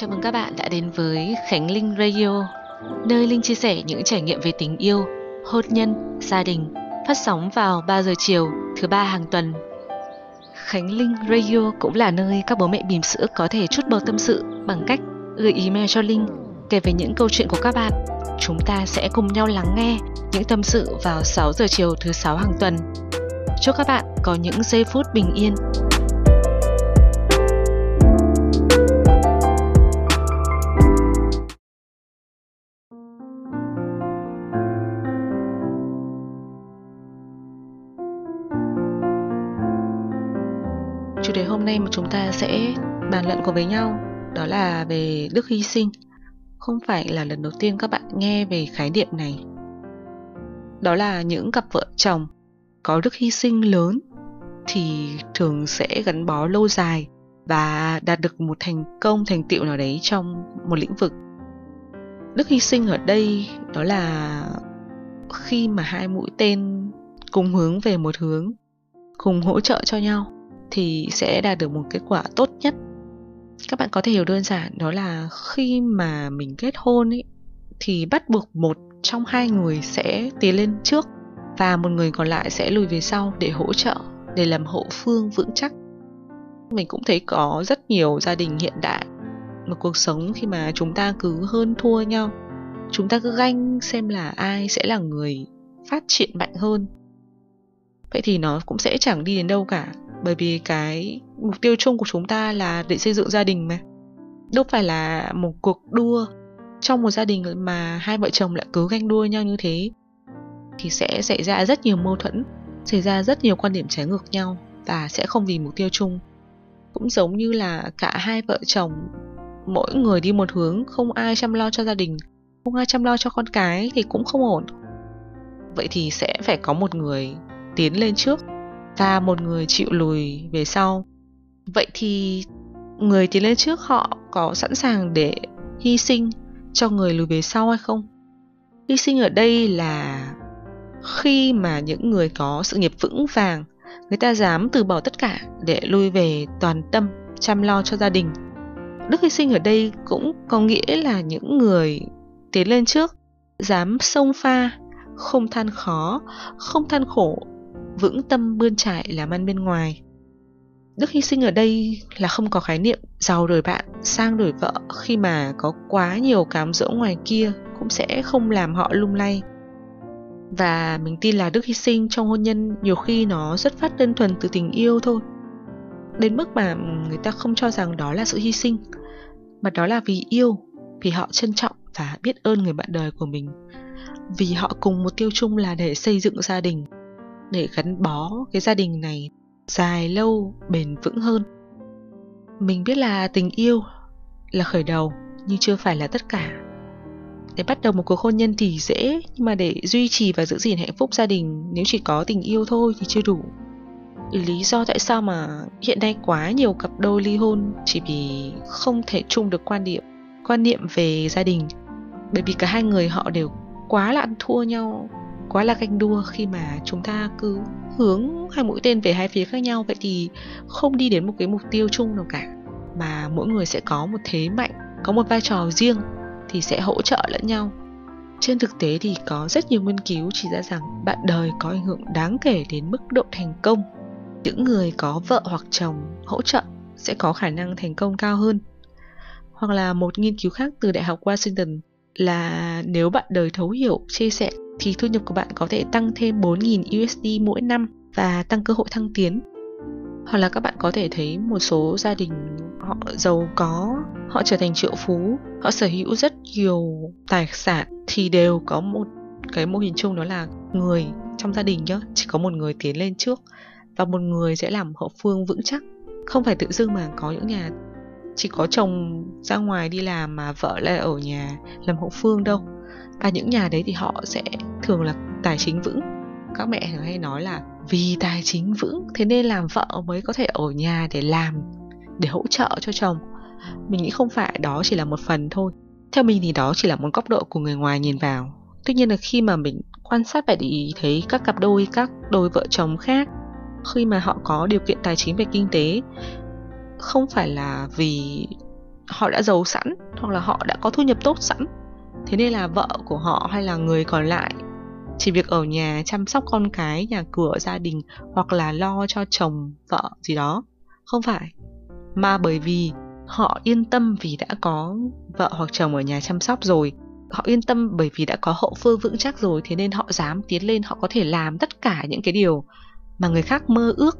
Chào mừng các bạn đã đến với Khánh Linh Radio, nơi Linh chia sẻ những trải nghiệm về tình yêu, hôn nhân, gia đình, phát sóng vào 3 giờ chiều thứ ba hàng tuần. Khánh Linh Radio cũng là nơi các bố mẹ bìm sữa có thể chút bầu tâm sự bằng cách gửi email cho Linh kể về những câu chuyện của các bạn. Chúng ta sẽ cùng nhau lắng nghe những tâm sự vào 6 giờ chiều thứ sáu hàng tuần. Chúc các bạn có những giây phút bình yên chủ đề hôm nay mà chúng ta sẽ bàn luận cùng với nhau, đó là về đức hy sinh. Không phải là lần đầu tiên các bạn nghe về khái niệm này. Đó là những cặp vợ chồng có đức hy sinh lớn thì thường sẽ gắn bó lâu dài và đạt được một thành công, thành tựu nào đấy trong một lĩnh vực. Đức hy sinh ở đây đó là khi mà hai mũi tên cùng hướng về một hướng, cùng hỗ trợ cho nhau thì sẽ đạt được một kết quả tốt nhất. Các bạn có thể hiểu đơn giản đó là khi mà mình kết hôn ấy, thì bắt buộc một trong hai người sẽ tiến lên trước và một người còn lại sẽ lùi về sau để hỗ trợ, để làm hậu phương vững chắc. Mình cũng thấy có rất nhiều gia đình hiện đại một cuộc sống khi mà chúng ta cứ hơn thua nhau, chúng ta cứ ganh xem là ai sẽ là người phát triển mạnh hơn. Vậy thì nó cũng sẽ chẳng đi đến đâu cả bởi vì cái mục tiêu chung của chúng ta là để xây dựng gia đình mà. Đâu phải là một cuộc đua trong một gia đình mà hai vợ chồng lại cứ ganh đua nhau như thế. Thì sẽ xảy ra rất nhiều mâu thuẫn, xảy ra rất nhiều quan điểm trái ngược nhau và sẽ không vì mục tiêu chung. Cũng giống như là cả hai vợ chồng, mỗi người đi một hướng, không ai chăm lo cho gia đình, không ai chăm lo cho con cái thì cũng không ổn. Vậy thì sẽ phải có một người tiến lên trước và một người chịu lùi về sau. Vậy thì người tiến lên trước họ có sẵn sàng để hy sinh cho người lùi về sau hay không? Hy sinh ở đây là khi mà những người có sự nghiệp vững vàng, người ta dám từ bỏ tất cả để lui về toàn tâm, chăm lo cho gia đình. Đức hy sinh ở đây cũng có nghĩa là những người tiến lên trước dám sông pha, không than khó, không than khổ vững tâm bươn trải làm ăn bên ngoài. Đức hy sinh ở đây là không có khái niệm giàu đổi bạn, sang đổi vợ. Khi mà có quá nhiều cám dỗ ngoài kia, cũng sẽ không làm họ lung lay. Và mình tin là đức hy sinh trong hôn nhân nhiều khi nó xuất phát đơn thuần từ tình yêu thôi. Đến mức mà người ta không cho rằng đó là sự hy sinh, mà đó là vì yêu, vì họ trân trọng và biết ơn người bạn đời của mình. Vì họ cùng một tiêu chung là để xây dựng gia đình để gắn bó cái gia đình này dài lâu, bền vững hơn. Mình biết là tình yêu là khởi đầu, nhưng chưa phải là tất cả. Để bắt đầu một cuộc hôn nhân thì dễ, nhưng mà để duy trì và giữ gìn hạnh phúc gia đình, nếu chỉ có tình yêu thôi thì chưa đủ. Lý do tại sao mà hiện nay quá nhiều cặp đôi ly hôn chỉ vì không thể chung được quan điểm quan niệm về gia đình. Bởi vì cả hai người họ đều quá là ăn thua nhau quá là ganh đua khi mà chúng ta cứ hướng hai mũi tên về hai phía khác nhau. Vậy thì không đi đến một cái mục tiêu chung nào cả, mà mỗi người sẽ có một thế mạnh, có một vai trò riêng thì sẽ hỗ trợ lẫn nhau. Trên thực tế thì có rất nhiều nghiên cứu chỉ ra rằng bạn đời có ảnh hưởng đáng kể đến mức độ thành công. Những người có vợ hoặc chồng hỗ trợ sẽ có khả năng thành công cao hơn. Hoặc là một nghiên cứu khác từ đại học washington là nếu bạn đời thấu hiểu, chia sẻ thì thu nhập của bạn có thể tăng thêm 4.000 USD mỗi năm và tăng cơ hội thăng tiến. Hoặc là các bạn có thể thấy một số gia đình họ giàu có, họ trở thành triệu phú, họ sở hữu rất nhiều tài sản thì đều có một cái mô hình chung đó là người trong gia đình nhá, chỉ có một người tiến lên trước và một người sẽ làm hậu phương vững chắc. Không phải tự dưng mà có những nhà chỉ có chồng ra ngoài đi làm mà vợ lại ở nhà làm hậu phương đâu. Và những nhà đấy thì họ sẽ thường là tài chính vững. Các mẹ thường hay nói là vì tài chính vững, thế nên làm vợ mới có thể ở nhà để làm, để hỗ trợ cho chồng. Mình nghĩ không phải, đó chỉ là một phần thôi. Theo mình thì đó chỉ là một góc độ của người ngoài nhìn vào. Tuy nhiên là khi mà mình quan sát và để ý thấy các cặp đôi, các đôi vợ chồng khác, khi mà họ có điều kiện tài chính về kinh tế không phải là vì họ đã giàu sẵn, hoặc là họ đã có thu nhập tốt sẵn. Thế nên là vợ của họ hay là người còn lại chỉ việc ở nhà chăm sóc con cái, nhà cửa, gia đình, hoặc là lo cho chồng, vợ gì đó. Không phải. Mà bởi vì họ yên tâm vì đã có vợ hoặc chồng ở nhà chăm sóc rồi. Họ yên tâm bởi vì đã có hậu phương vững chắc rồi, thế nên họ dám tiến lên, họ có thể làm tất cả những cái điều mà người khác mơ ước.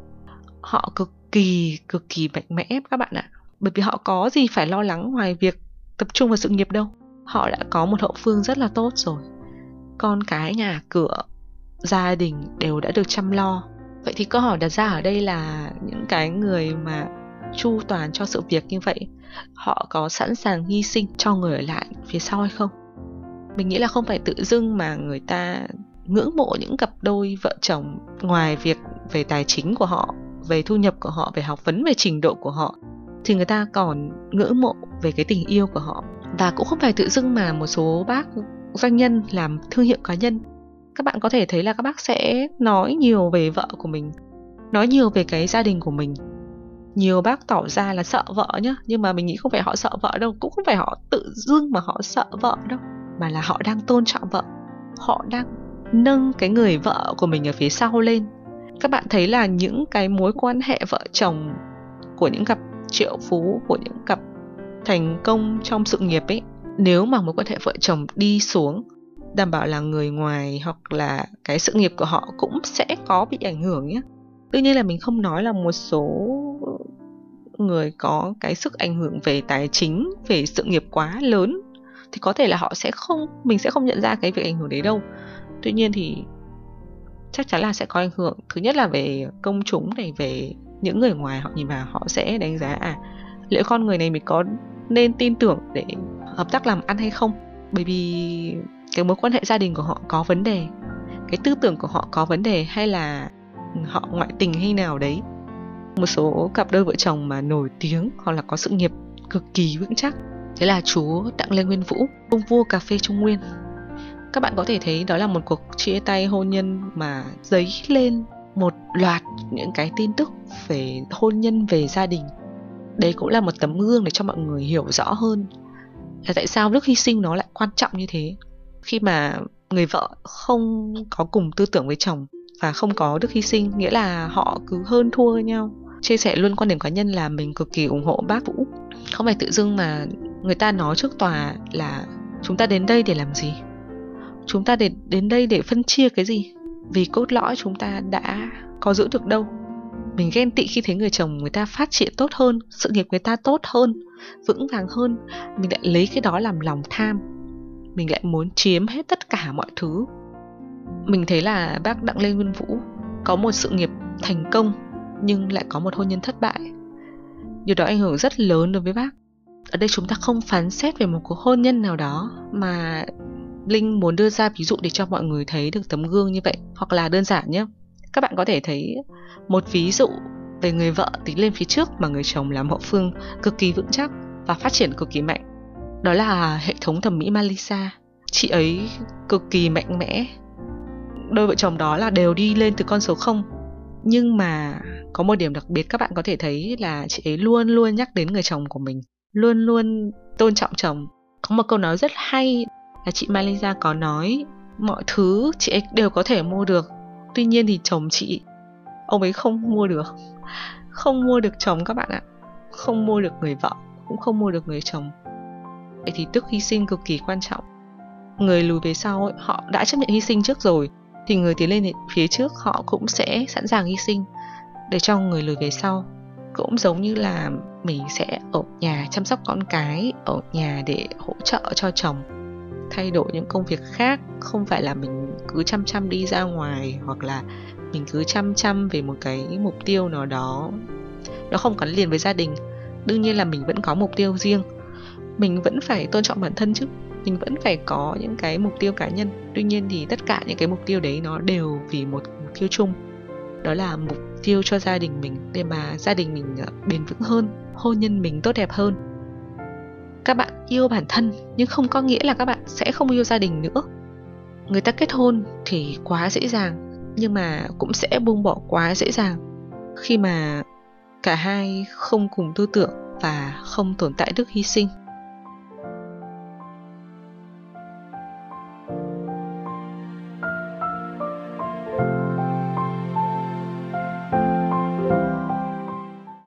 Họ cực kỳ, cực kỳ mạnh mẽ các bạn ạ. Bởi vì họ có gì phải lo lắng ngoài việc tập trung vào sự nghiệp đâu. Họ đã có một hậu phương rất là tốt rồi. Con cái, nhà cửa, gia đình đều đã được chăm lo. Vậy thì câu hỏi đặt ra ở đây là những cái người mà chu toàn cho sự việc như vậy, họ có sẵn sàng hy sinh cho người ở lại phía sau hay không? Mình nghĩ là không phải tự dưng mà người ta ngưỡng mộ những cặp đôi vợ chồng ngoài việc về tài chính của họ về thu nhập của họ, về học vấn, về trình độ của họ, thì người ta còn ngưỡng mộ về cái tình yêu của họ. Và cũng không phải tự dưng mà một số bác doanh nhân làm thương hiệu cá nhân. Các bạn có thể thấy là các bác sẽ nói nhiều về vợ của mình, nói nhiều về cái gia đình của mình. Nhiều bác tỏ ra là sợ vợ nhá, nhưng mà mình nghĩ không phải họ sợ vợ đâu, cũng không phải họ tự dưng mà họ sợ vợ đâu, mà là họ đang tôn trọng vợ. Họ đang nâng cái người vợ của mình ở phía sau lên các bạn thấy là những cái mối quan hệ vợ chồng của những cặp triệu phú, của những cặp thành công trong sự nghiệp ấy, nếu mà mối quan hệ vợ chồng đi xuống, đảm bảo là người ngoài hoặc là cái sự nghiệp của họ cũng sẽ có bị ảnh hưởng nhé. Tuy nhiên là mình không nói là một số người có cái sức ảnh hưởng về tài chính, về sự nghiệp quá lớn, thì có thể là họ sẽ không, mình sẽ không nhận ra cái việc ảnh hưởng đấy đâu. Tuy nhiên thì chắc chắn là sẽ có ảnh hưởng. Thứ nhất là về công chúng này, về những người ngoài họ nhìn vào, họ sẽ đánh giá à liệu con người này mình có nên tin tưởng để hợp tác làm ăn hay không? Bởi vì cái mối quan hệ gia đình của họ có vấn đề, cái tư tưởng của họ có vấn đề hay là họ ngoại tình hay nào đấy. Một số cặp đôi vợ chồng mà nổi tiếng hoặc là có sự nghiệp cực kỳ vững chắc, thế là chú đặng lê nguyên vũ ông vua cà phê trung nguyên các bạn có thể thấy đó là một cuộc chia tay hôn nhân mà dấy lên một loạt những cái tin tức về hôn nhân, về gia đình. Đấy cũng là một tấm gương để cho mọi người hiểu rõ hơn là tại sao đức hy sinh nó lại quan trọng như thế. Khi mà người vợ không có cùng tư tưởng với chồng và không có đức hy sinh, nghĩa là họ cứ hơn thua nhau. Chia sẻ luôn quan điểm cá nhân là mình cực kỳ ủng hộ bác vũ. Không phải tự dưng mà người ta nói trước tòa là chúng ta đến đây để làm gì? Chúng ta để đến đây để phân chia cái gì? Vì cốt lõi chúng ta đã có giữ được đâu. Mình ghen tị khi thấy người chồng người ta phát triển tốt hơn, sự nghiệp người ta tốt hơn, vững vàng hơn. Mình lại lấy cái đó làm lòng tham. Mình lại muốn chiếm hết tất cả mọi thứ. Mình thấy là bác đặng lê nguyên vũ có một sự nghiệp thành công, nhưng lại có một hôn nhân thất bại. Điều đó ảnh hưởng rất lớn đối với bác. Ở đây chúng ta không phán xét về một cuộc hôn nhân nào đó mà linh muốn đưa ra ví dụ để cho mọi người thấy được tấm gương như vậy, hoặc là đơn giản nhé. Các bạn có thể thấy một ví dụ về người vợ tính lên phía trước mà người chồng làm hậu phương cực kỳ vững chắc và phát triển cực kỳ mạnh. Đó là hệ thống thẩm mỹ Malisa. Chị ấy cực kỳ mạnh mẽ. Đôi vợ chồng đó là đều đi lên từ con số 0 nhưng mà có một điểm đặc biệt các bạn có thể thấy là chị ấy luôn luôn nhắc đến người chồng của mình, luôn luôn tôn trọng chồng. Có một câu nói rất hay là chị Malisa có nói mọi thứ chị ấy đều có thể mua được. Tuy nhiên thì chồng chị ông ấy không mua được. Không mua được chồng các bạn ạ. Không mua được người vợ cũng không mua được người chồng. Vậy thì tức hy sinh cực kỳ quan trọng. Người lùi về sau ấy, họ đã chấp nhận hy sinh trước rồi thì người tiến lên phía trước họ cũng sẽ sẵn sàng hy sinh. Để cho người lùi về sau cũng giống như là mình sẽ ở nhà chăm sóc con cái ở nhà để hỗ trợ cho chồng thay đổi những công việc khác, không phải là mình cứ chăm chăm đi ra ngoài, hoặc là mình cứ chăm chăm về một cái mục tiêu nào đó. Nó không gắn liền với gia đình. Đương nhiên là mình vẫn có mục tiêu riêng. Mình vẫn phải tôn trọng bản thân chứ. Mình vẫn phải có những cái mục tiêu cá nhân. Tuy nhiên thì tất cả những cái mục tiêu đấy nó đều vì một mục tiêu chung. Đó là mục tiêu cho gia đình mình, để mà gia đình mình ờ, bền vững hơn, hôn nhân mình tốt đẹp hơn các bạn yêu bản thân, nhưng không có nghĩa là các bạn sẽ không yêu gia đình nữa. Người ta kết hôn thì quá dễ dàng, nhưng mà cũng sẽ buông bỏ quá dễ dàng. Khi mà cả hai không cùng tư tưởng và không tồn tại đức hy sinh.